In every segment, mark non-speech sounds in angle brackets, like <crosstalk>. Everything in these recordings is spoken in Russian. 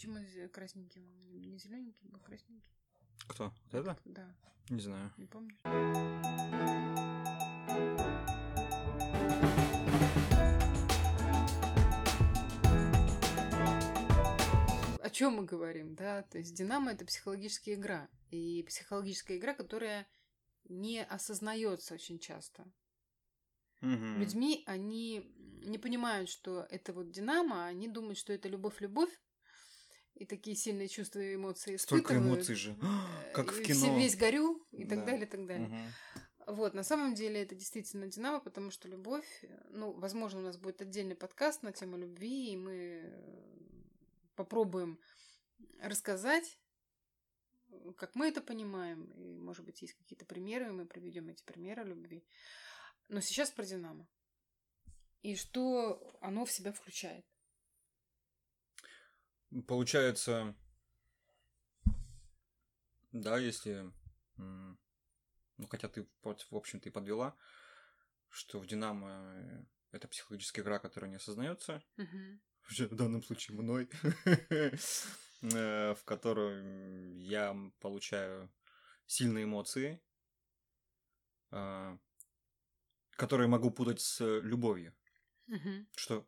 почему красненький? он Не, не зелененький, был красненький. Кто? Вот это? Да, Не знаю. не помнишь? О чем мы говорим, да? То есть Динамо это психологическая игра. И психологическая игра, которая не осознается очень часто. Мгм. Людьми они не понимают, что это вот Динамо, они думают, что это любовь-любовь, и такие сильные чувства и эмоции Столько испытывают. эмоций же. <gasps> Э, Как в кино. весь горю и так Да. далее, и так далее. Мгм. Вот, на самом деле это действительно Динамо, потому что любовь, э, ну, возможно, у нас будет отдельный подкаст на тему любви, и мы э, попробуем рассказать, как мы это понимаем, и, может быть, есть какие-то примеры, и мы приведем эти примеры любви. Но сейчас про Динамо. И что оно в себя включает. Получается, да, если, ну хотя ты, в общем-то, и подвела, что в Динамо э, это психологическая игра, которая не осознается, <laughs> в данном случае мной, <laughs> э, в которой я получаю сильные эмоции, а, которые могу путать с любовью. Что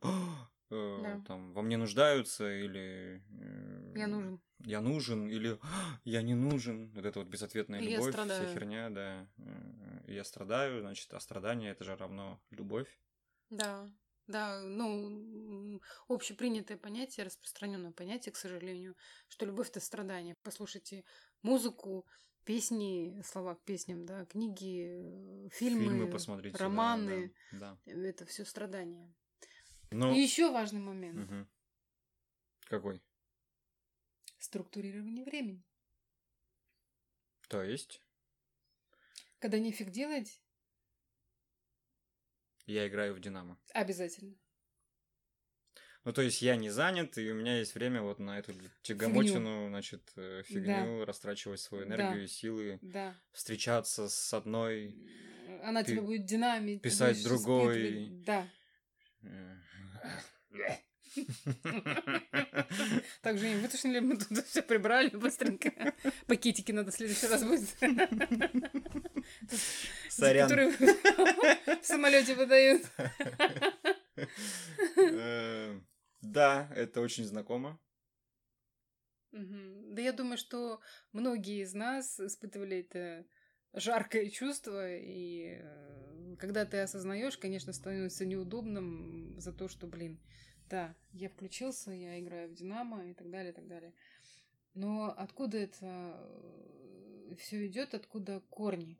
э, Да. там во мне нуждаются или э, Я нужен. я нужен или «А, я не нужен. Вот это вот безответная И любовь, вся херня, да. Э, и Я страдаю, значит, а страдание это же равно любовь. Да, да, ну, общепринятое понятие, распространенное понятие, к сожалению, что любовь это страдание. Послушайте музыку, песни, слова к песням, да, книги, фильмы, Фильмы посмотрите. да, романы, Да. да. это все страдание. Но... И еще важный момент Мгм. Какой? структурирование времени. То есть Когда нефиг делать, я играю в Динамо. обязательно. Ну, то есть я не занят, и у меня есть время вот на эту тягомотину, значит, э, фигню, растрачивать свою Да. энергию и силы, Да. встречаться с одной... Она Ты тебя будет динамить. писать другой. Да. э, Так, Женя, вытошнили, мы тут все прибрали быстренько. Пакетики надо в следующий раз будет. Сорян. Которые в самолете выдают. Э, Да, это очень знакомо. Да я думаю, что многие из нас испытывали это жаркое чувство, и э, когда ты осознаешь, конечно, становится неудобным за то, что, блин, да, я включился, я играю в Динамо и так далее, и так далее. Но откуда это все идет, откуда корни?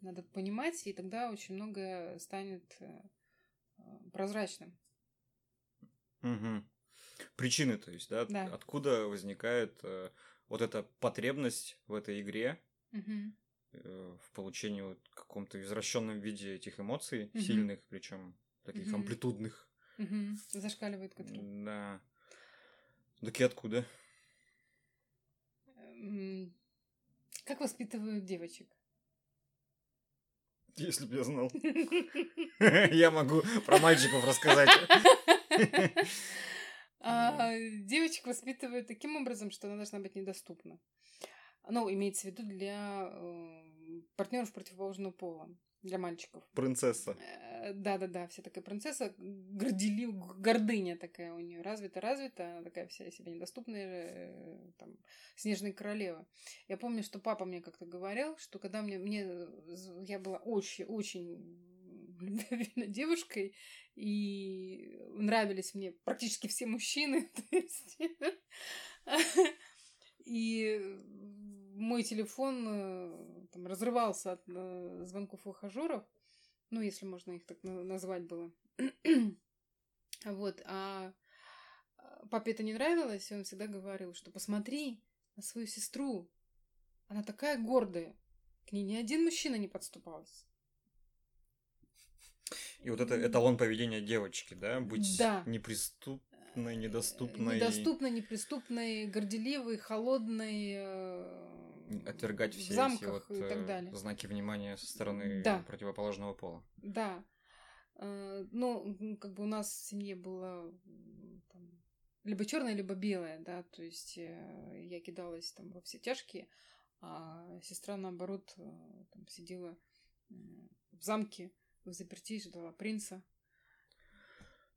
Надо понимать, и тогда очень многое станет э, э, прозрачным. Мгм. Причины, то есть, да? Да. Откуда возникает э, вот эта потребность в этой игре, Мгм. Э, в получении вот каком-то извращенном виде этих эмоций, Мгм. сильных, причем таких Мгм. амплитудных. Мгм. Зашкаливает, который. Да. Так и откуда? М, Как воспитывают девочек? Если бы я знал. <laughs> Я могу про мальчиков рассказать. А, Девочек воспитывают таким образом, что она должна быть недоступна. Ну, имеется в виду для партнеров противоположного пола, для мальчиков. Принцесса. Э, Да-да-да, вся такая принцесса, горделив, гордыня такая у нее развита-развита, она такая вся себе недоступная, э, там, снежная королева. Я помню, что папа мне как-то говорил, что когда мне, мне я была очень-очень любвеобильной девушкой, и нравились мне практически все мужчины, <laughs> и мой телефон э, там, разрывался от э, звонков ухажеров, ну, если можно их так на- назвать было. <clears throat> Вот, а а папе это не нравилось, и он всегда говорил, что посмотри на свою сестру, она такая гордая, к ней ни один мужчина не подступался. И вот это эталон поведения девочки, да? Быть Да. неприступной, Э, недоступной. Недоступной, неприступной, горделивой, холодной, Отвергать все эти вот и так э, далее. знаки внимания со стороны Да. противоположного пола. Да. Э, Ну, как бы у нас в семье было там, либо черное, либо белое, да, то есть э, я кидалась там во все тяжкие, а сестра, наоборот, там сидела в замке, в заперти, ждала принца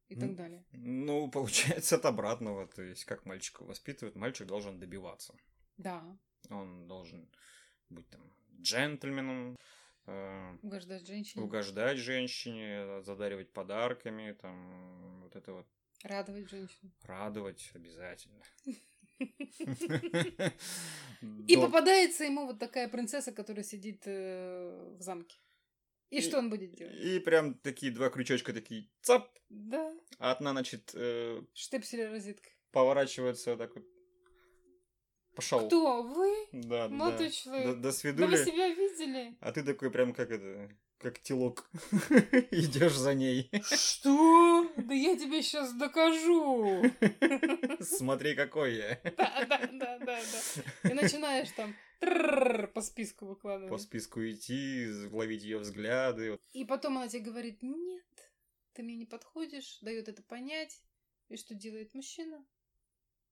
и так далее. Ну, получается от обратного, то есть как мальчика воспитывают, мальчик должен добиваться. Да. Он должен быть там джентльменом, э, Угождать женщине. угождать женщине, задаривать подарками, там вот это вот Радовать женщину. радовать обязательно. И попадается ему вот такая принцесса, которая сидит э, в замке. И, И- что он будет делать? И прям такие два крючочка такие цап, Да, а одна, значит, э, штепсель розетка. поворачивается так вот. Пошел. Кто? Вы? Да, да. Молодой да. человек. До, до Да вы свидули. себя видели? А ты такой прям как это, как телок. <laughs> Идешь за ней. Что? Да я тебе сейчас докажу. Смотри, какой я. Да, да, да, да, да. И начинаешь там по списку По выкладывать. списку идти, ловить ее взгляды. И потом она тебе говорит, нет, ты мне не подходишь, дает это понять. И что делает мужчина?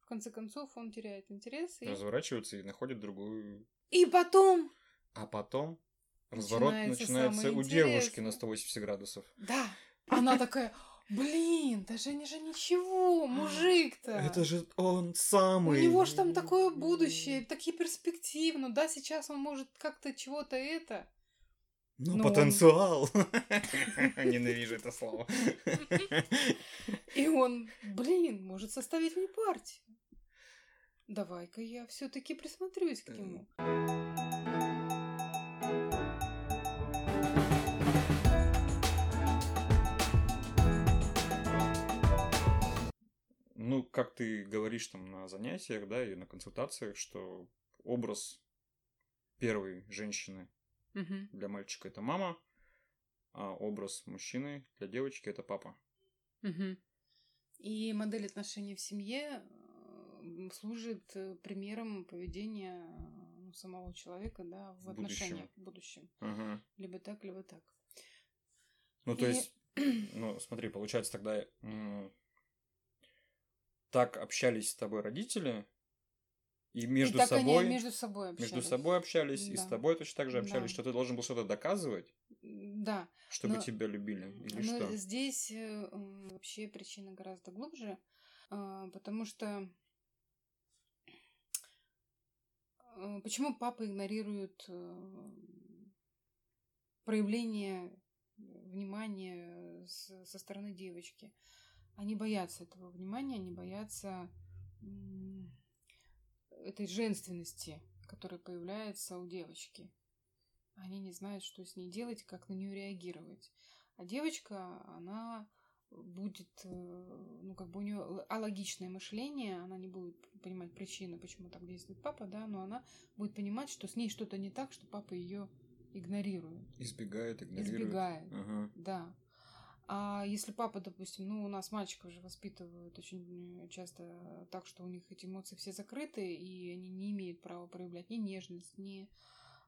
Конце концов, он теряет интерес. И, Разворачиваются и находят другую. и потом, А потом разворот Начинается начинается у девушки интересное. на 180 градусов. да, она такая, блин, да Женя же ничего, мужик-то. Это же он У самый. него же там такое будущее, такие перспективы. Ну да, сейчас он может как-то чего-то это. Ну, Но он- потенциал. <laughs> Ненавижу это слово. И он, блин, может составить мне партию. Давай-ка я все-таки присмотрюсь к нему. Ну, как ты говоришь там на занятиях, да, и на консультациях, что образ первой женщины Мгм. для мальчика это мама, а образ мужчины для девочки это папа. Мгм. И модель отношений в семье служит э, примером поведения э, ну, самого человека, да, в, В отношениях в будущем. Ага. Либо так, либо так. Ну, то И- есть, <clears throat> ну, смотри, получается тогда так общались с тобой родители, и между и так собой, они между собой между общались. собой общались, и с Да. тобой точно так же общались, Да. что ты должен был что-то доказывать, Да. чтобы Но- тебя любили, или Но что? здесь э, вообще причина гораздо глубже, потому что э, почему папа игнорирует э, проявление внимания с- со стороны девочки? Они боятся этого внимания, они боятся этой женственности, которая появляется у девочки. Они не знают, что с ней делать, как на нее реагировать. А девочка, она будет, э, ну, как бы у нее алогичное мышление, она не будет понимать причины, почему так действует папа, да, но она будет понимать, что с ней что-то не так, что папа ее игнорирует, Избегает, игнорирует. избегает, Ага. да. А если папа, допустим, ну, у нас мальчиков же воспитывают очень часто так, что у них эти эмоции все закрыты, и они не имеют права проявлять ни нежность, ни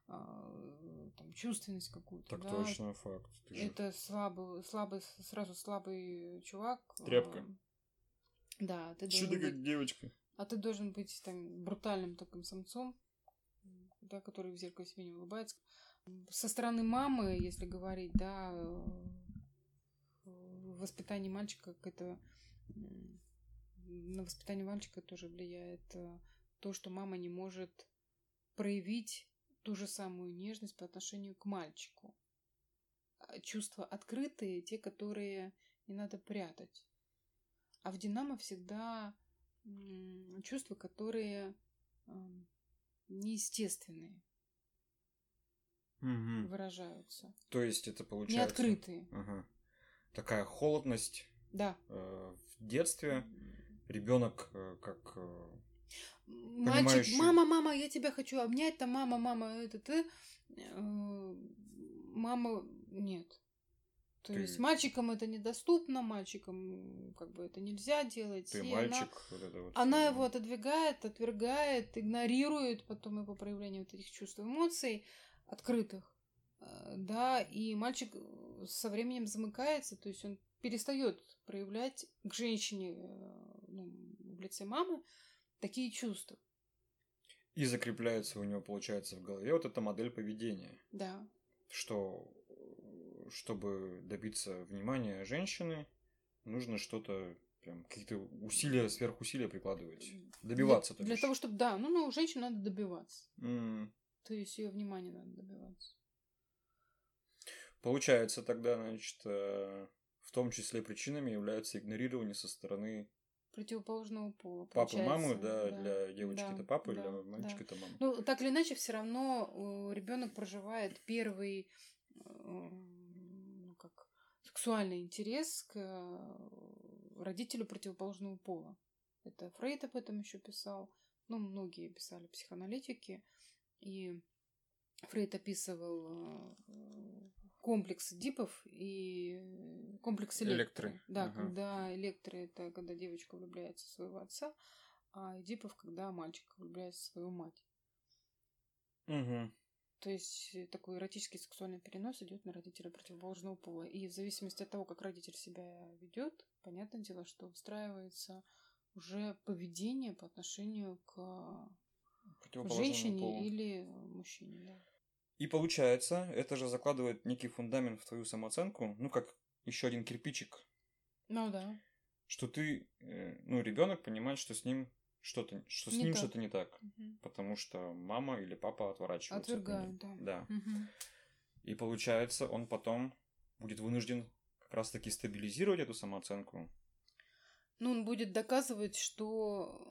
там, чувственность какую-то. Так да. точно, факт. Ты же- Это слабый, слабый, сразу слабый чувак. а, Тряпка. Да, ты должен ты быть, как девочка? а ты должен быть там брутальным таким самцом, да, который в зеркало себе не улыбается. Со стороны мамы, если говорить, да, в воспитании мальчика как это на воспитание мальчика тоже влияет э, то, что мама не может проявить ту же самую нежность по отношению к мальчику. А Чувства открытые, те, которые не надо прятать. А в Динамо всегда чувства, которые неестественные Мгм. выражаются. То есть это Не получается... открытые. Ага. Такая холодность Да. э, в детстве. Ребенок э, как... э, Мальчик, Понимающий. мама, мама, я тебя хочу обнять, там, мама, мама, это ты. Э, Мама, нет. То Ты- есть мальчикам это недоступно, мальчикам как бы это нельзя делать. ты и мальчик. Она, вот это вот она его отодвигает, отвергает, игнорирует потом его проявление вот этих чувств эмоций открытых. Э, Да, и мальчик э, со временем замыкается, то есть он перестает проявлять к женщине ну, лице мамы такие чувства. И закрепляется у него, получается, в голове вот эта модель поведения. Да. Что чтобы добиться внимания женщины, нужно что-то прям какие-то усилия, сверхусилия прикладывать. Добиваться. Для, для того, чтобы, да, ну, ну, женщину надо добиваться. Mm. То есть ее внимание надо добиваться. Получается тогда, значит, э, в том числе причинами является игнорирование со стороны противоположного пола. Папы, мамы, да, да, для девочки да, это папа, да, для мальчика да. это мама. Ну, так или иначе, все равно ребенок проживает первый э, ну, как, сексуальный интерес к э, родителю противоположного пола. Это Фрейд об этом еще писал. Ну, многие писали психоаналитики. И Фрейд описывал комплекс дипов и комплекс электры. электры. Да, ага. когда электры это когда девочка влюбляется в своего отца, а дипов, когда мальчик влюбляется в свою мать. Угу. То есть такой эротический сексуальный перенос идет на родителя противоположного пола. И в зависимости от того, как родитель себя ведет, понятное дело, что устраивается уже поведение по отношению к женщине полу. или мужчине. Да. И получается, это же закладывает некий фундамент в твою самооценку, ну, как еще один кирпичик. Ну да. Что ты, э, ну, ребенок понимает, что с ним что-то, что с не ним что-то не так. Угу. Потому что мама или папа отворачиваются. Отвергают, да. Да. Угу. И получается, он потом будет вынужден как раз-таки стабилизировать эту самооценку. Ну, он будет доказывать, что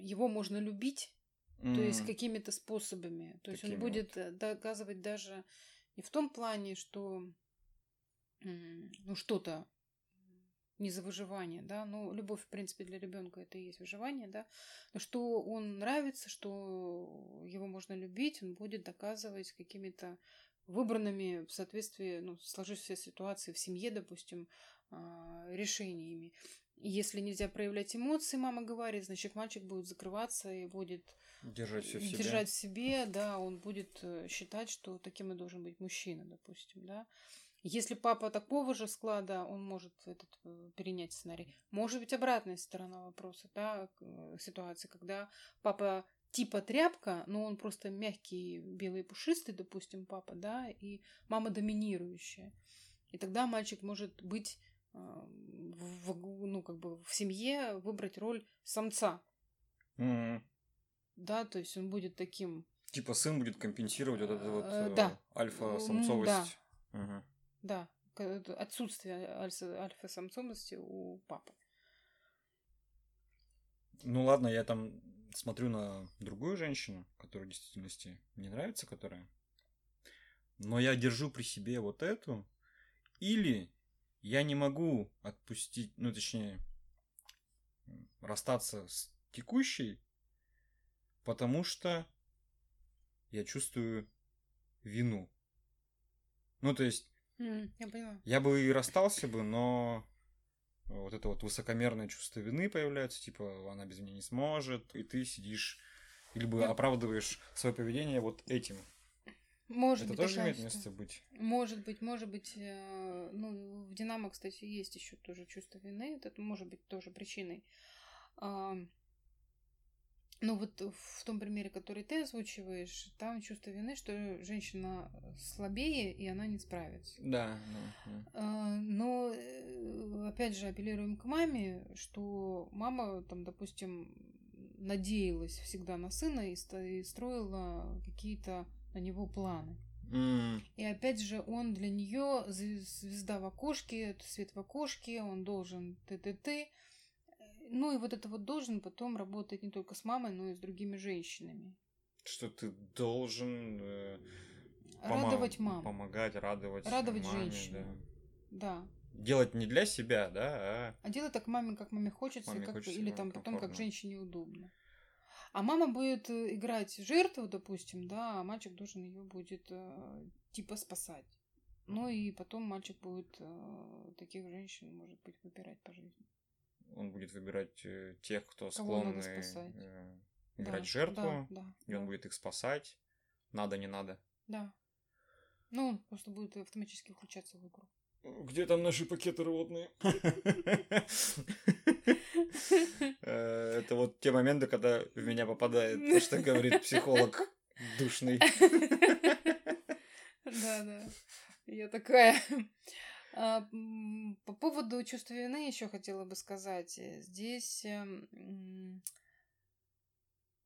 его можно любить Mm. То есть какими-то способами. То есть он будет вот. Э, доказывать даже не в том плане, что ну что-то не за выживание, да, ну, любовь, в принципе, для ребенка это и есть выживание, да, но что он нравится, что его можно любить, он будет доказывать какими-то выбранными в соответствии, ну, сложившейся ситуации в семье, допустим, а, решениями. Если нельзя проявлять эмоции, мама говорит, значит, мальчик будет закрываться и будет держать все в себе. Держать в себе, да, он будет э, считать, что таким и должен быть мужчина, допустим, да. Если папа такого же склада, он может этот, э, перенять сценарий. Может быть, обратная сторона вопроса, да, э, ситуации, когда папа типа тряпка, но он просто мягкий, белый, пушистый, допустим, папа, да, и мама доминирующая. И тогда мальчик может быть в, ну, как бы в семье выбрать роль самца. Mm-hmm. Да, то есть он будет таким. Типа сын будет компенсировать вот эту вот э, да. альфа-самцовость. Да. Угу. да. Отсутствие альфа-самцовости у папы. Ну ладно, я там смотрю на другую женщину, которая в действительности мне нравится, которая. Но я держу при себе вот эту. Или я не могу отпустить, ну точнее, расстаться с текущей, потому что я чувствую вину. Ну, то есть, mm, я, поняла. я бы и расстался бы, но вот это вот высокомерное чувство вины появляется, типа, она без меня не сможет, и ты сидишь, или бы я... оправдываешь свое поведение вот этим. Может это быть, тоже имеет место быть. Может быть, может быть, э, ну, в Динамо, кстати, есть еще тоже чувство вины, это может быть тоже причиной. Э, ну вот в том примере, который ты озвучиваешь, там чувство вины, что женщина слабее, и она не справится. Да. да, да. А, но, э, опять же, апеллируем к маме, что мама, там, допустим, надеялась всегда на сына и строила какие-то на него планы. Mm. И опять же, он для нее звезда в окошке, свет в окошке, он должен ты-ты-ты. Ну и вот это вот должен потом работать не только с мамой, но и с другими женщинами. Что ты должен э, радовать маму. Помогать, радовать. Радовать маме, женщину. Да. да. Делать не для себя, да, а. А делать так маме, как маме хочется, маме как, хочется или там потом как женщине удобно. А мама будет э, играть жертву, допустим, да, а мальчик должен ее будет э, типа спасать. Ну и потом мальчик будет э, таких женщин, может быть, выбирать по жизни. Он будет выбирать э, тех, кто склонны э, играть да, жертву, да, да, и он да. будет их спасать. Надо, не надо. Да. Ну, он просто будет автоматически включаться в игру. Где там наши пакеты рвотные? Э, это вот те моменты, когда в меня попадает то, что говорит психолог душный. <laughs> Да, да. Я такая. А, по поводу чувства вины еще хотела бы сказать. Здесь эм,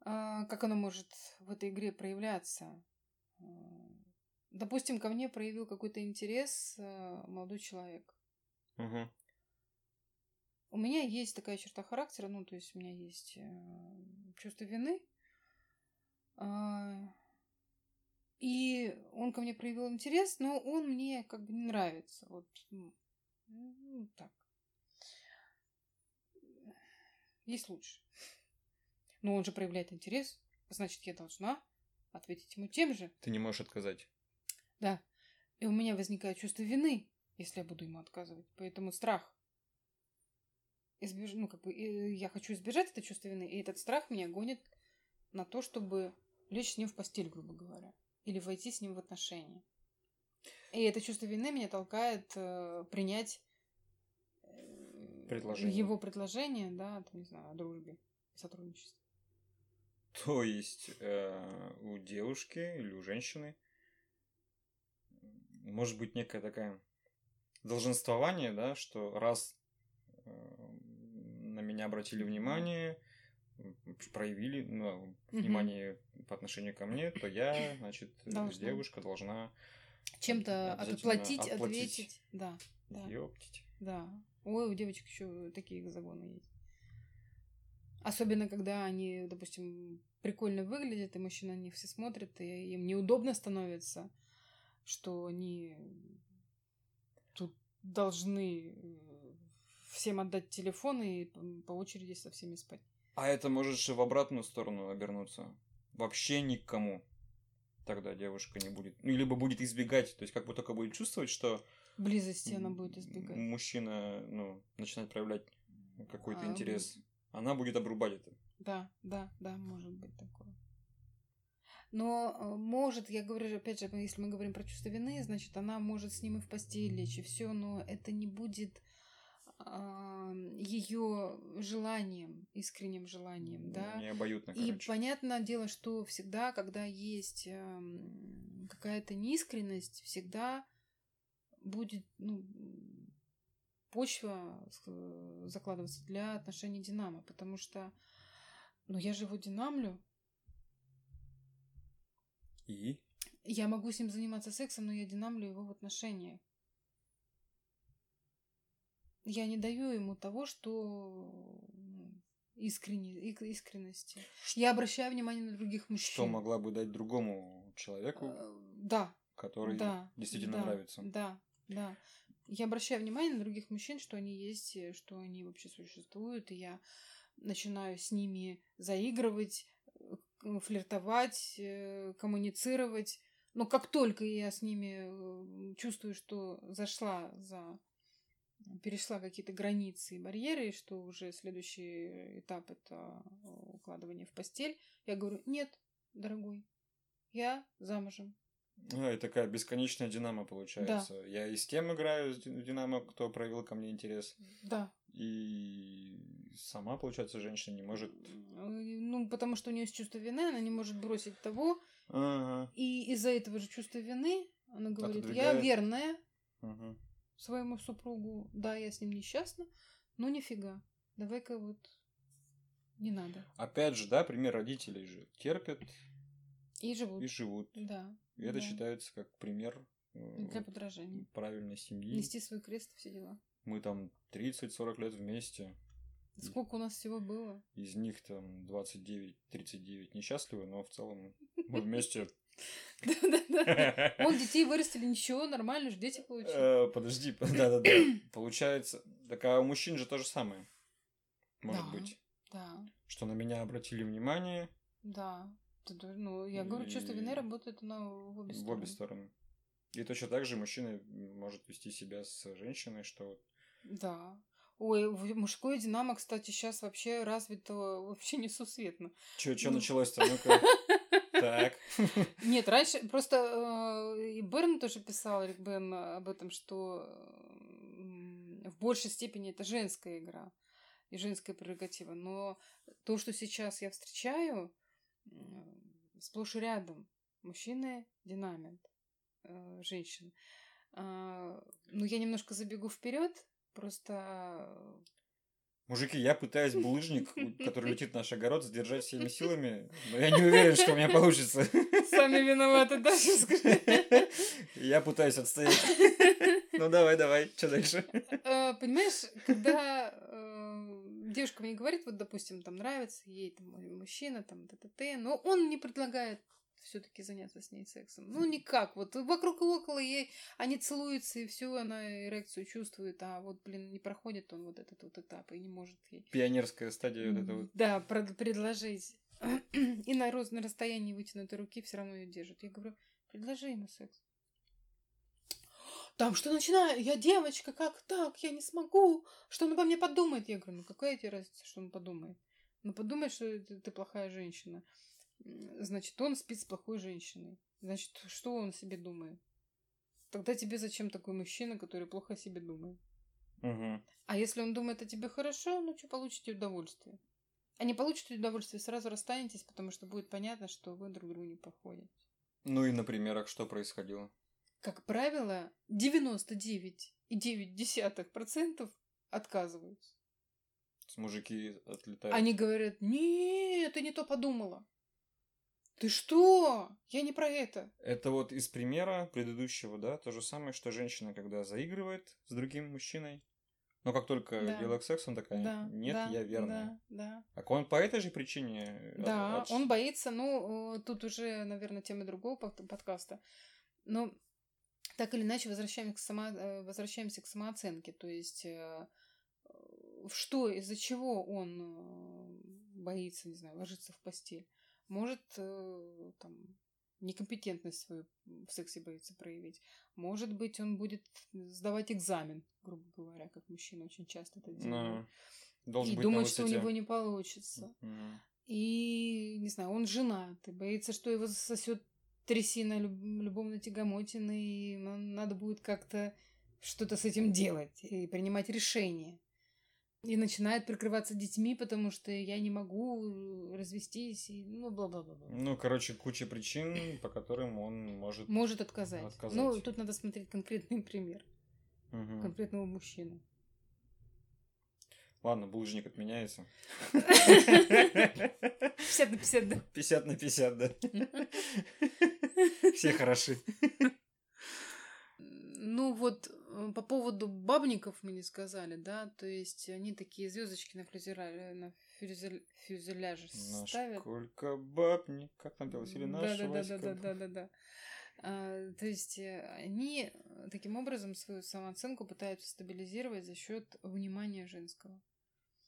а, как оно может в этой игре проявляться? А, допустим, ко мне проявил какой-то интерес молодой человек. Угу. У меня есть такая черта характера, ну, то есть у меня есть э, чувство вины. И он ко мне проявил интерес, но он мне как бы не нравится. Вот ну, так. Есть лучше. Но он же проявляет интерес, значит, я должна ответить ему тем же. Ты не можешь отказать. Да. И у меня возникает чувство вины, если я буду ему отказывать. Поэтому страх. Избеж... Ну, как бы, я хочу избежать это чувство вины, и этот страх меня гонит на то, чтобы лечь с ним в постель, грубо говоря или войти с ним в отношения. И это чувство вины меня толкает э, принять э, предложение. его предложение, да, там, не знаю, о дружбе сотрудничестве. То есть э, у девушки или у женщины может быть некая такая долженствование, да, что раз э, на меня обратили внимание, проявили ну, внимание угу. по отношению ко мне, то я, значит, должна. девушка должна чем-то отплатить, отплатить, ответить. Да, да. Ёптить. Да. Ой, у девочек еще такие загоны есть. Особенно, когда они, допустим, прикольно выглядят, и мужчина на них все смотрят, и им неудобно становится, что они тут должны э, всем отдать телефон и по очереди со всеми спать. А это может же в обратную сторону обернуться. Вообще никому тогда девушка не будет. Ну, либо будет избегать, то есть как бы только будет чувствовать, что... Близости она будет избегать. Мужчина, ну, начинает проявлять какой-то а, интерес. Она будет обрубать это. Да, да, да, может быть такое. Но э, может, я говорю, опять же, если мы говорим про чувство вины, значит, она может с ним и в постель лечь, и все, но это не будет ее желанием, искренним желанием, да. Не обоюдно, короче. И понятное дело, что всегда, когда есть эм, какая-то неискренность, всегда будет ну, почва закладываться для отношений Динамо, потому что ну, я его динамлю. И? Я могу с ним заниматься сексом, но я динамлю его в отношениях я не даю ему того, что искренне, искренности. Я обращаю внимание на других мужчин. Что могла бы дать другому человеку, э, да, который да, действительно да, нравится. Да, да. Я обращаю внимание на других мужчин, что они есть, э, что они вообще существуют, и я начинаю с ними заигрывать, э, флиртовать, коммуницировать. Но как только я с ними чувствую, что зашла за перешла какие-то границы и барьеры, и что уже следующий этап это укладывание в постель, я говорю, нет, дорогой, я замужем. Ну, и такая бесконечная динамо получается. Да. Я и с тем играю, с динамо, кто проявил ко мне интерес. Да. И сама, получается, женщина не может... Ну, потому что у нее есть чувство вины, она не может бросить того. Ага. И из-за этого же чувства вины она говорит, я верная. Ага своему супругу, да, я с ним несчастна, но нифига, давай-ка вот не надо. Опять же, да, пример родителей же терпят и живут. И живут. Да. И это да. считается как пример э, для подражания. Правильной семьи. Нести свой крест, все дела. Мы там 30-40 лет вместе. Сколько у нас всего было? Из них там 29-39 несчастливы, но в целом мы <laughs> вместе <laughs> да-да-да. <laughs> Он детей вырастили, ничего, нормально же дети получили. Э, подожди, <laughs> да-да-да. Получается, так а у мужчин же то же самое. Может быть. Да. Что на меня обратили внимание. Да. Ну, я говорю, чувство вины работает на в обе стороны. В обе стороны. И точно так же мужчина может вести себя с женщиной, что... Да. Ой, мужское динамо, кстати, сейчас вообще развито вообще несусветно. Че, че ну... началось-то? Ну-ка. Так. <laughs> Нет, раньше просто э, и Берн тоже писал, Рик Бен, об этом, что большей степени это женская игра и женская прерогатива. Но то, что сейчас я встречаю, сплошь и рядом. Мужчины динамит э, женщин. А, ну, я немножко забегу вперед, просто Мужики, я пытаюсь булыжник, <laughs> который летит в наш огород, сдержать всеми <laughs> силами, но я не уверен, что у меня получится. Сами виноваты, да? <laughs> Я пытаюсь отстоять. Ну давай, давай, что дальше? А, понимаешь, когда э, девушка мне говорит, вот, допустим, там нравится ей там, мужчина, там, т-т-т, но он не предлагает все-таки заняться с ней сексом. Ну, никак. Вот вокруг и около ей они целуются, и все, она эрекцию чувствует, а вот, блин, не проходит он вот этот вот этап и не может ей... Пионерская стадия вот эта вот. Да, предложить. <clears throat> и на, роз, на расстоянии вытянутой руки все равно ее держит. Я говорю, предложи ему секс. Там что начинаю? Я девочка, как так? Я не смогу. Что он обо мне подумает? Я говорю, ну какая тебе разница, что он подумает? Ну подумай, что ты, ты плохая женщина значит, он спит с плохой женщиной. Значит, что он себе думает? Тогда тебе зачем такой мужчина, который плохо о себе думает? Угу. А если он думает о тебе хорошо, ну что, получите удовольствие. А не получите удовольствие, сразу расстанетесь, потому что будет понятно, что вы друг другу не подходите. Ну и на примерах что происходило? Как правило, 99,9% отказываются. С мужики отлетают. Они говорят, нет, ты не то подумала. Ты что? Я не про это. Это вот из примера предыдущего, да, то же самое, что женщина, когда заигрывает с другим мужчиной, но как только да. дело к сексу, он такая, да, нет, да, я верная. Да, да. А он по этой же причине? Да, от... он боится, ну, тут уже, наверное, тема другого подкаста. Но так или иначе возвращаемся к, само... Э, возвращаемся к самооценке. То есть, э, что, из-за чего он э, боится, не знаю, ложиться в постель? Может э, там некомпетентность свою в сексе боится проявить. Может быть, он будет сдавать экзамен, грубо говоря, как мужчина очень часто это делает. Должен и думает, что у него не получится. Mm. И, не знаю, он женат, и боится, что его засосет трясина любовной тягомотины, и надо будет как-то что-то с этим делать и принимать решение. И начинает прикрываться детьми, потому что я не могу э, развестись, и ну, бла-бла-бла. Ну, короче, куча причин, по которым он может... Может отказать. отказать. Ну, тут надо смотреть конкретный пример. Угу. Конкретного мужчины. Ладно, булыжник отменяется. 50 на 50, да? 50 на 50, да. <laughs> Все хороши. Ну вот по поводу бабников мы не сказали, да, то есть они такие звездочки на фюзеляже, на фюзель, фюзеляже ставят. Сколько бабник, как там пелось, или да, да, да, да, да, да, да, да. А, то есть э, они таким образом свою самооценку пытаются стабилизировать за счет внимания женского.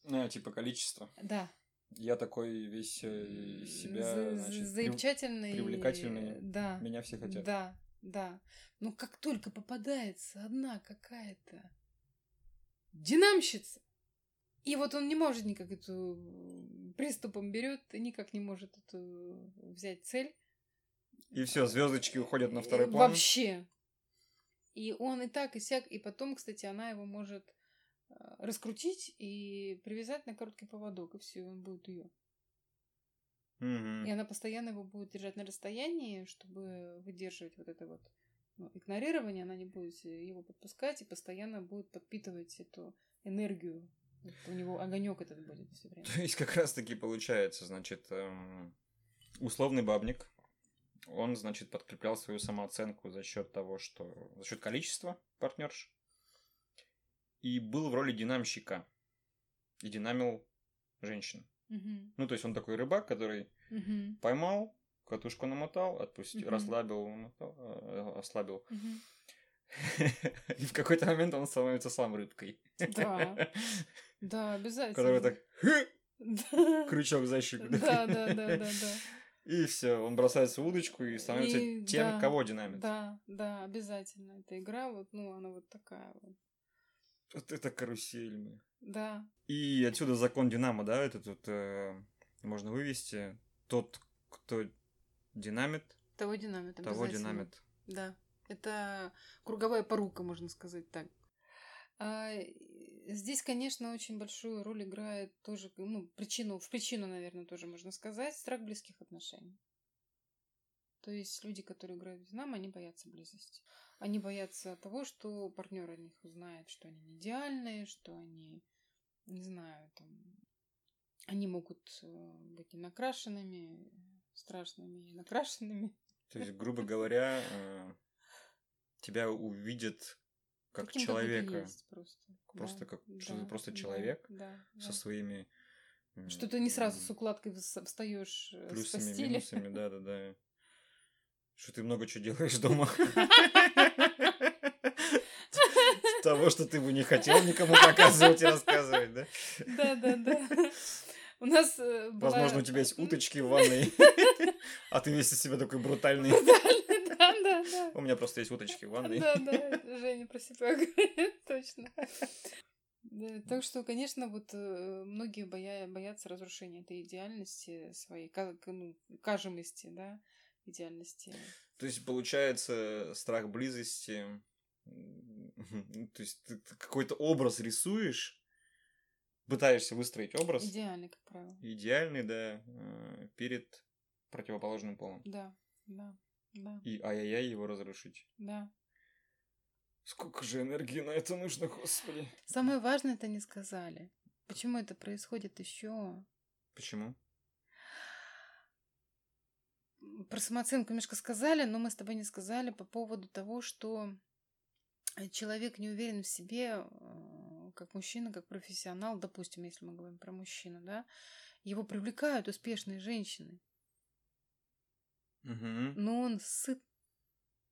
А, типа количество. Да. Я такой весь э, из себя, значит, замечательный, привлекательный. Да. Меня все хотят. Да, да. Но как только попадается одна какая-то динамщица, и вот он не может никак эту приступом берет и никак не может эту взять цель. И все, звездочки уходят на второй план. Вообще. И он и так, и сяк. И потом, кстати, она его может раскрутить и привязать на короткий поводок, и все, он будет ее. Угу. И она постоянно его будет держать на расстоянии, чтобы выдерживать вот это вот ну, игнорирование, она не будет его подпускать и постоянно будет подпитывать эту энергию. Вот у него огонек этот будет все время. То есть как раз таки получается, значит, эм, условный бабник, он, значит, подкреплял свою самооценку за счет того, что за счет количества партнерш и был в роли динамщика и динамил женщин. Угу. Ну, то есть он такой рыбак, который угу. поймал, катушку намотал, отпустил, угу. расслабил, намотал, э, ослабил. Угу. <laughs> И в какой-то момент он становится сам рыбкой. Да. <laughs> Да, обязательно. Который так <laughs> крючок за щеку. Да, да, да, да, да. И все, он бросается в удочку и становится и, тем, да, кого динамит. Да, да, обязательно. Эта игра, вот, ну, она вот такая вот. Вот это карусель. Да. И отсюда закон Динамо, да, это тут э, можно вывести. Тот, кто динамит. Того динамит, Того динамит. Да. Это круговая порука, можно сказать так. А, Здесь, конечно, очень большую роль играет тоже, ну, причину, в причину, наверное, тоже можно сказать, страх близких отношений. То есть люди, которые играют в Динамо, они боятся близости. Они боятся того, что партнер о них узнает, что они не идеальные, что они, не знаю, там, они могут э, быть не накрашенными, страшными и накрашенными. То есть, грубо говоря, э, тебя увидят как Каким человека. есть просто. Просто Да, как да, просто да, человек да, со да. своими м, Что ты не сразу с укладкой вс- встаешь э, с плюсами, постели. минусами, да, да, да. Что ты много чего делаешь дома. <laughs> Того, что ты бы не хотел никому показывать и рассказывать, да? Да, да, да. У нас э, была... Возможно, у тебя есть уточки в ванной, а ты весь из себя такой брутальный. Да, да, да. У меня просто есть уточки в ванной. Да, да, Женя про себя говорит, точно. Да, так что, конечно, вот э, многие боя- боятся разрушения этой идеальности своей, ка- к- ну, кажемости, да, идеальности. То есть, получается, страх близости... м, То есть, ты ты какой-то образ рисуешь, пытаешься выстроить образ, Идеальный, как правило. идеальный, да, э, перед противоположным полом. Да, да, да, И ай-яй-яй его разрушить. да. Сколько же энергии на это нужно, господи. Самое важное это не сказали. Почему это происходит еще? Почему? Про самооценку немножко сказали, но мы с тобой не сказали по поводу того, что человек не уверен в себе, э, как мужчина, как профессионал, допустим, если мы говорим про мужчину, да, его привлекают успешные женщины, Угу, но он сыт.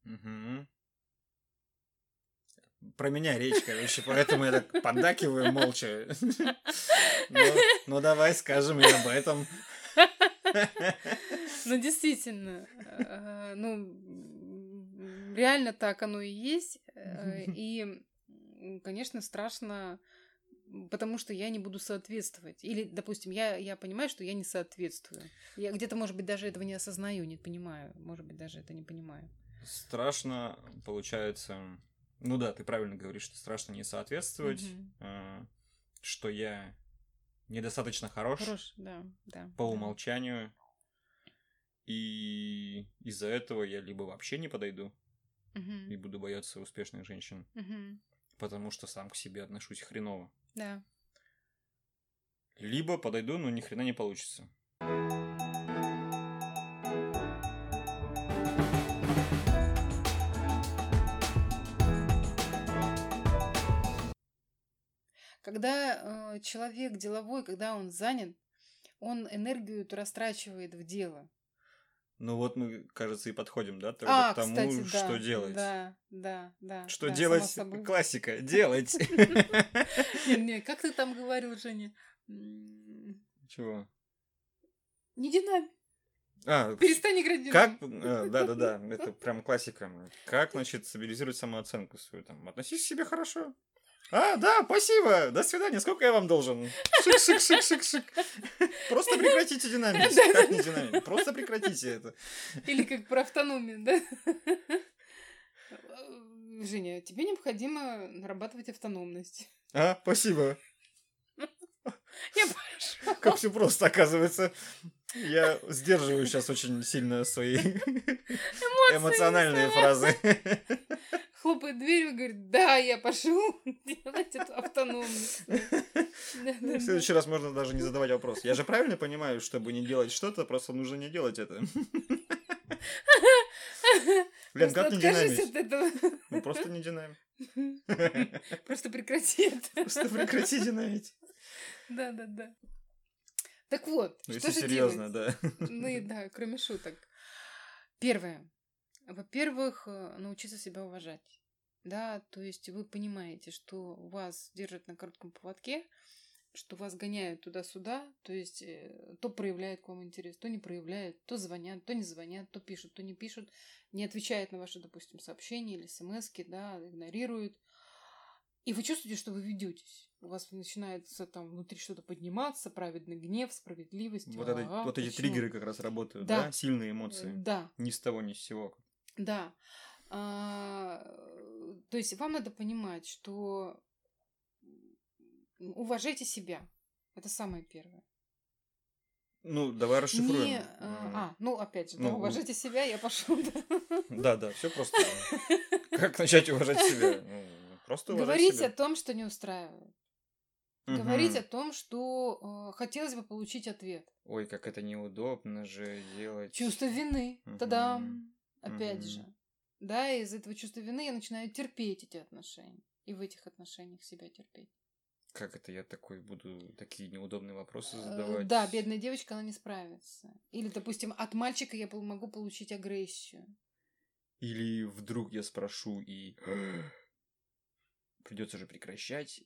угу. Про меня речь, короче, поэтому я так поддакиваю молча. Ну, ну давай скажем и об этом. Ну, действительно, э, ну, реально так оно и есть. э, И, конечно, страшно, потому что я не буду соответствовать. Или, допустим, я, я понимаю, что я не соответствую. Я где-то, может быть, даже этого не осознаю, не понимаю. Может быть, даже это не понимаю. Страшно, получается... Ну да, ты правильно говоришь, что страшно не соответствовать, э, что я недостаточно хорош, Хорош, да, да. по да. умолчанию, и из-за этого я либо вообще не подойду Мгм, и буду бояться успешных женщин, мгм. потому что сам к себе отношусь хреново. Да. Либо подойду, но ни хрена не получится. Когда э, человек деловой, когда он занят, он энергию растрачивает в дело. Ну вот мы, кажется, и подходим, да, тогда А, к тому, кстати, да. что делать. Да, да, да. Что да, делать? Классика. <laughs> Делать. Не, как ты там говорил, Женя? Чего? Не динамик. А, Перестань играть как... динамик. Да, да, да, это прям классика. Как, значит, стабилизировать самооценку свою? Там, относись к себе хорошо. А, да, спасибо. До свидания. Сколько я вам должен? Шик, шик, шик, шик, шик. Просто прекратите динамить. Как не динамить? Просто прекратите это. Или как про автономию, да? Женя, тебе необходимо нарабатывать автономность. А, спасибо. Я пошла. Как все просто оказывается. Я сдерживаю сейчас очень сильно свои эмоциональные фразы. Хлопает дверью и говорит, да, я пошел <laughs> делать эту автономность. В следующий раз можно даже не задавать вопрос. Я же правильно понимаю, чтобы не делать что-то, просто нужно не делать это. <laughs> Лен, как не динамить? от этого. Ну, просто не динамить. <laughs> Просто прекрати это. Просто прекрати динамить. Да, да, да. Так вот, Ну, что если же серьезно, делать? да. Ну и да, кроме шуток. Первое. Во-первых, э, научиться себя уважать. Да, то есть вы понимаете, что вас держат на коротком поводке, что вас гоняют туда-сюда, то есть э, то проявляет к вам интерес, то не проявляет, то звонят, то не звонят, то пишут, то не пишут, не отвечает на ваши, допустим, сообщения или смс да, игнорируют. И вы чувствуете, что вы ведетесь. У вас начинается там внутри что-то подниматься, праведный гнев, справедливость. Вот, это- вот эти триггеры как раз работают, Да. да? Сильные эмоции. Да, Ни с того, ни с сего. Да. А, то есть вам надо понимать, что Уважайте себя. Это самое первое. Ну, давай расшифруем. Не, а, а, ну опять же, да, Ну, уважайте себя, я пошел. Да, да, все просто. Как начать уважать себя? Ну, Просто уважать Говорить себя. о том, что не устраивает. Говорить о том, что э, хотелось бы получить ответ. Ой, как это неудобно же делать. Чувство вины. Тадам. Опять Мгм. же. Да, из этого чувства вины я начинаю терпеть эти отношения. И в этих отношениях себя терпеть. Как это я такой буду такие неудобные вопросы Э, задавать? Да, бедная девочка, она не справится. Или, допустим, от мальчика я могу получить агрессию. Или вдруг я спрошу и <gasps> придется же прекращать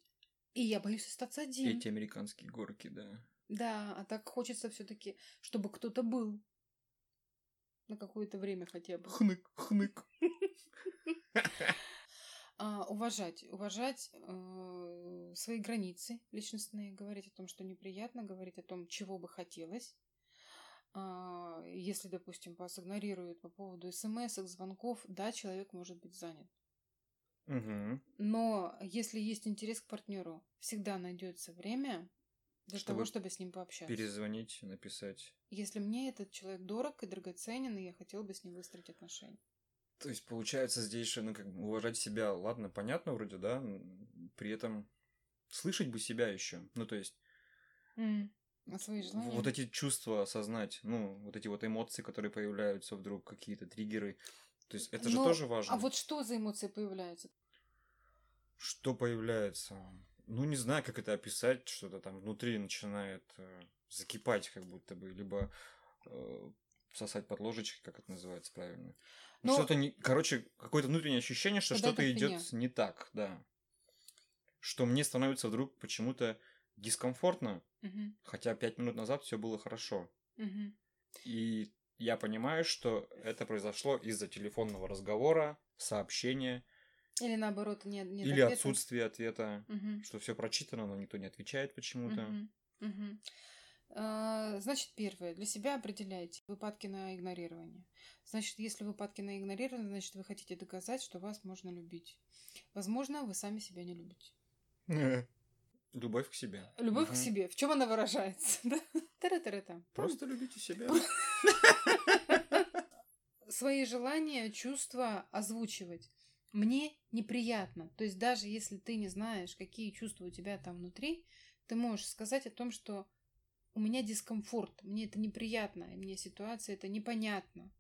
И я боюсь остаться один. эти американские горки, да. Да, а так хочется все-таки, чтобы кто-то был. На какое-то время хотя бы. Хнык, хнык. <laughs> А, уважать, уважать э, свои границы личностные, говорить о том, что неприятно, говорить о том, чего бы хотелось. А, если, допустим, вас игнорируют по поводу смс, звонков, да, человек может быть занят. Мгм. Но если есть интерес к партнеру, всегда найдется время для Чтобы того, чтобы с ним пообщаться. Перезвонить, написать. Если мне этот человек дорог и драгоценен, и я хотела бы с ним выстроить отношения. То есть, получается, здесь же, ну, как бы уважать себя, ладно, понятно вроде, да, при этом слышать бы себя еще. Ну, то есть, А свои желания? вот эти чувства осознать, ну, вот эти вот эмоции, которые появляются вдруг, какие-то триггеры. То есть, это же Но- тоже важно. А вот что за эмоции появляются? Что появляется? Ну, не знаю, как это описать, что-то там внутри начинает э, закипать, как будто бы, либо э, сосать под ложечкой, как это называется правильно. Ну, Но- Что-то не. Короче, какое-то внутреннее ощущение, что что-то идет не так, да. Что мне становится вдруг почему-то дискомфортно, Мгм, хотя пять минут назад все было хорошо. мгм. И я понимаю, что это произошло из-за телефонного разговора, сообщения Или наоборот, нет, нет или ответа. отсутствия ответа. Мгм, что все прочитано, но никто не отвечает почему-то. мгм. А, Значит, первое. Для себя определяйте выпадки на игнорирование. Значит, если выпадки на игнорирование, значит, вы хотите доказать, что вас можно любить. Возможно, вы сами себя не любите. <laughs> Любовь к себе. Любовь к Мгм. себе. В чем она выражается? <laughs> Тара-тара-та. Просто любите себя. <laughs> свои желания, чувства озвучивать. Мне неприятно. То есть даже если ты не знаешь, какие чувства у тебя там внутри, ты можешь сказать о том, что у меня дискомфорт, мне это неприятно, и мне ситуация это непонятна.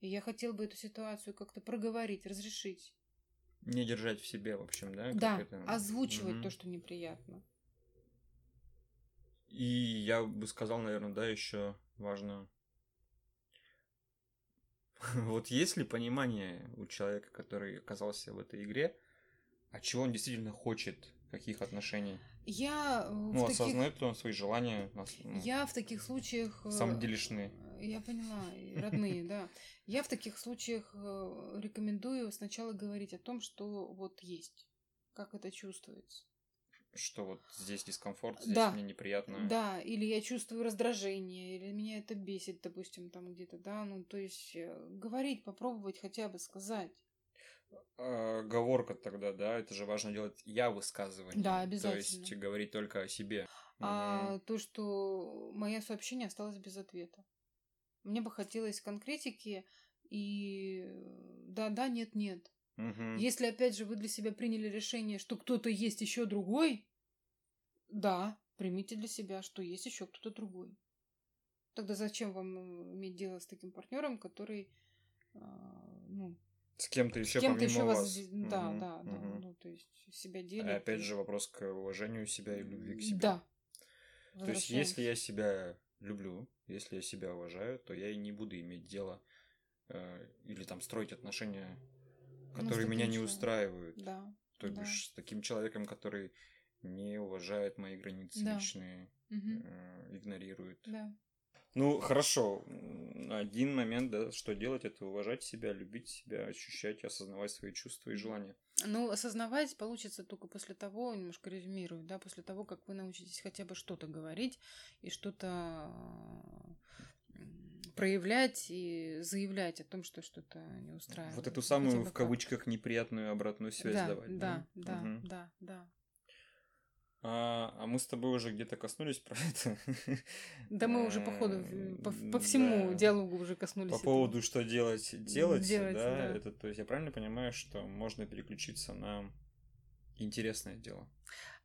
И я хотел бы эту ситуацию как-то проговорить, разрешить. Не держать в себе, в общем, да? да, это? озвучивать Мгм. то, что неприятно. И я бы сказал, наверное, да, еще важно. <laughs> Вот есть ли понимание у человека, который оказался в этой игре, а чего он действительно хочет, каких отношений? Я, э, Ну, таких, осознает ли он свои желания? ну, я в таких случаях... э, Самоделишные. Я поняла, родные, <laughs> да. Я в таких случаях э, рекомендую сначала говорить о том, что вот есть, как это чувствуется. Что вот здесь дискомфорт, здесь Да. мне неприятно. Да, или я чувствую раздражение, или меня это бесит, допустим, там где-то, да, ну, то есть э, говорить, попробовать хотя бы сказать. А, Оговорка тогда, да, это же важно делать я высказывание. Да, То обязательно. есть говорить только о себе. А то, что мое сообщение осталось без ответа. Мне бы хотелось конкретики и да-да, нет-нет. Мгм. Если, опять же, вы для себя приняли решение, что кто-то есть еще другой, да, примите для себя, что есть еще кто-то другой. Тогда зачем вам э, иметь дело с таким партнером, который, а, ну, С кем-то еще с кем-то помимо еще вас. вас, да, да, да, мгм. ну, то есть себя А делит. опять и- же вопрос к уважению себя и любви к себе. Да. То есть, если я себя люблю, если я себя уважаю, то я и не буду иметь дело э, или там строить отношения, Ну, которые меня таким не устраивают. Да. То да. бишь, с таким человеком, который не уважает мои границы Да. личные, Мгм. э, игнорирует. Да. Ну, хорошо. Один момент, да, что делать, это уважать себя, любить себя, ощущать, осознавать свои чувства и желания. Ну, осознавать получится только после того, немножко резюмирую, да, после того, как вы научитесь хотя бы что-то говорить и что-то проявлять и заявлять о том, что что-то не устраивает. Вот эту самую, в как. кавычках, неприятную обратную связь да, давать. Да, да, Мгм. да, да. А, а мы с тобой уже где-то коснулись про это. Да мы уже, походу, по, по всему да. диалогу уже коснулись. По этого. поводу, что делать, делать, делать да, да, это, то есть я правильно понимаю, что можно переключиться на интересное дело?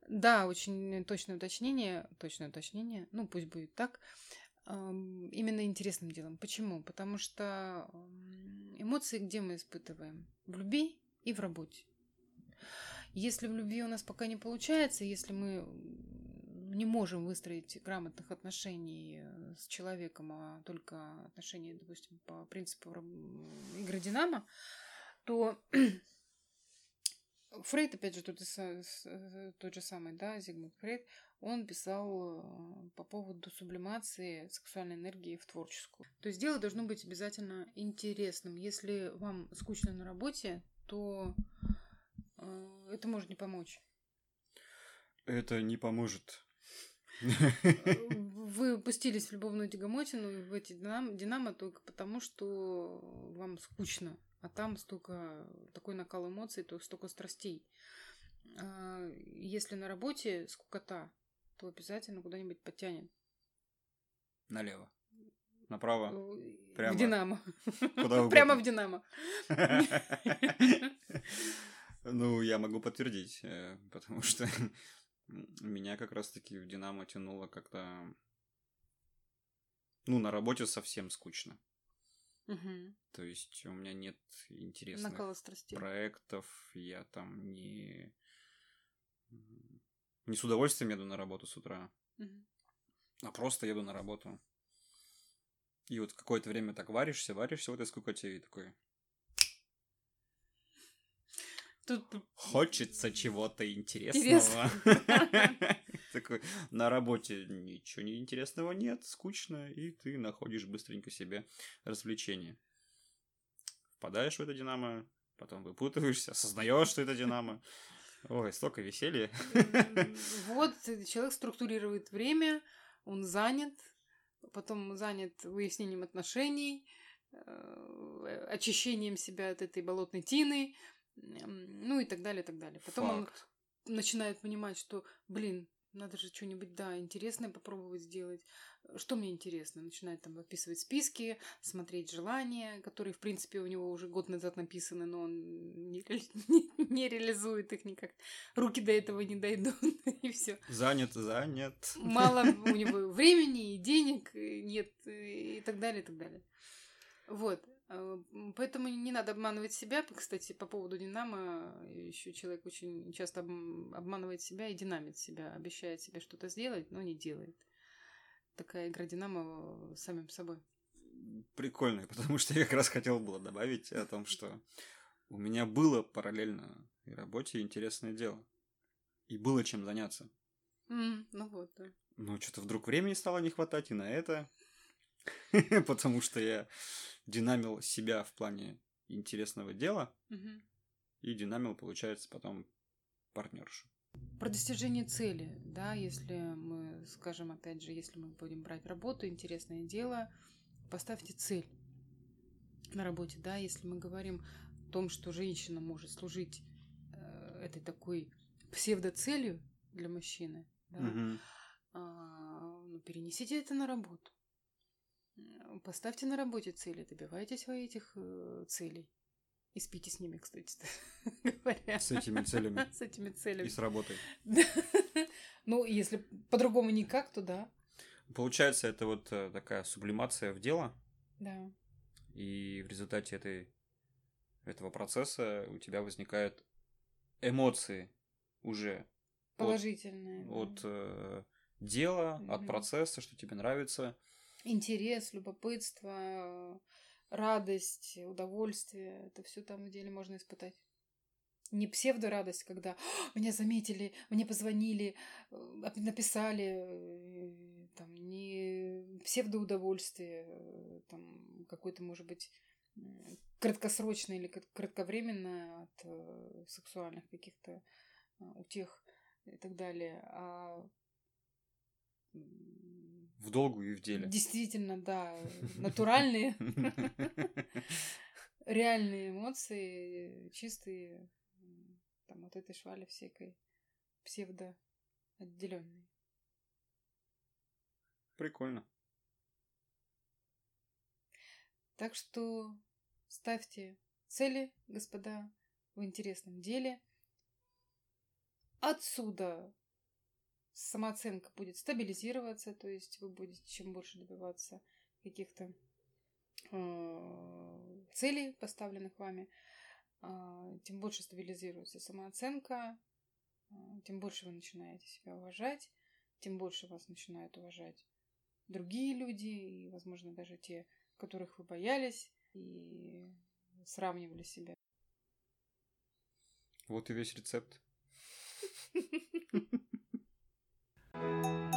Да, очень точное уточнение, точное уточнение, ну пусть будет так, именно интересным делом. Почему? Потому что эмоции где мы испытываем? В любви и в работе. Если в любви у нас пока не получается, если мы не можем выстроить грамотных отношений э, с человеком, а только отношения, допустим, по принципу игры Динамо, то <clears throat> Фрейд, опять же, тот, тот же самый, да, Зигмунд Фрейд, он писал э, по поводу сублимации сексуальной энергии в творческую. То есть дело должно быть обязательно интересным. Если вам скучно на работе, то э, это может не помочь. Это не поможет. Вы пустились в любовную тягомотину в эти динамо только потому, что вам скучно, а там столько такой накал эмоций, то столько страстей. А, если на работе скукота, то обязательно куда-нибудь подтянет. Налево. Направо. Прямо. В Динамо. Куда <laughs> Прямо в Динамо. <laughs> Ну, я могу подтвердить, э, потому что <laughs> меня как раз-таки в Динамо тянуло как-то... Ну, на работе совсем скучно. Угу. То есть у меня нет интересных проектов, я там не не с удовольствием еду на работу с утра, угу. а просто еду на работу. И вот какое-то время так варишься, варишься в этой скукоте и такой... Тут... Хочется чего-то интересного. <laughs> Такой, на работе ничего не интересного нет, скучно, и ты находишь быстренько себе развлечение. Впадаешь в это динамо, потом выпутываешься, осознаешь, что это динамо, Ой, столько веселья. <laughs> Вот, человек структурирует время, он занят, потом занят выяснением отношений, э, очищением себя от этой болотной тины, ну и так далее, и так далее. Потом Факт. он начинает понимать, что, блин, надо же что-нибудь, да, интересное попробовать сделать. Что мне интересно? Начинает там описывать списки, смотреть желания, которые, в принципе, у него уже год назад написаны, но он не, <laughs> не, не реализует их никак. Руки до этого не дойдут, <laughs> и все. Занят, занят. Мало у <laughs> него времени и денег нет, и так далее, и так далее. Вот. А, поэтому не надо обманывать себя. Кстати, по поводу Динамо, еще человек очень часто обманывает себя и динамит себя, обещает себе что-то сделать, но не делает. Такая игра Динамо самим собой. Прикольно, потому что я как раз хотел было добавить о том, что у меня было параллельно и работе интересное дело. И было чем заняться. Mm, ну вот, да. Но что-то вдруг времени стало не хватать и на это. <laughs> потому что я динамил себя в плане интересного дела и динамил, получается, потом партнершу. Про достижение цели, да, если мы скажем, опять же, если мы будем брать работу, интересное дело, поставьте цель на работе, да, если мы говорим о том, что женщина может служить э, этой такой псевдоцелью для мужчины, да, угу. а, ну, перенесите это на работу. Поставьте на работе цели, добивайтесь вы этих э, целей. И спите с ними, кстати <laughs> говоря. С этими целями. <laughs> С этими целями. И с работой. <laughs> Ну, если по-другому никак, то да. Получается, это вот э, такая сублимация в дело. Да. И в результате этой, этого процесса у тебя возникают эмоции уже. Положительные. От, да. от э, дела, mm-hmm. от процесса, что тебе нравится интерес, любопытство, радость, удовольствие. Это все там в деле можно испытать. Не псевдорадость, когда меня заметили, мне позвонили, э, написали, э, там, не псевдоудовольствие, э, там, какое-то, может быть, краткосрочное или кратковременное от сексуальных каких-то утех и так далее, а в долгу и в деле. Действительно, да. <laughs> Натуральные, <laughs> реальные эмоции, чистые, там, от этой швали всякой псевдо отделенные. Прикольно. Так что ставьте цели, господа, в интересном деле. Отсюда самооценка будет стабилизироваться, то есть вы будете чем больше добиваться каких-то э, целей, поставленных вами, э, тем больше стабилизируется самооценка, э, тем больше вы начинаете себя уважать, тем больше вас начинают уважать другие люди, и, возможно, даже те, которых вы боялись и сравнивали себя. Вот и весь рецепт. <laughs> Música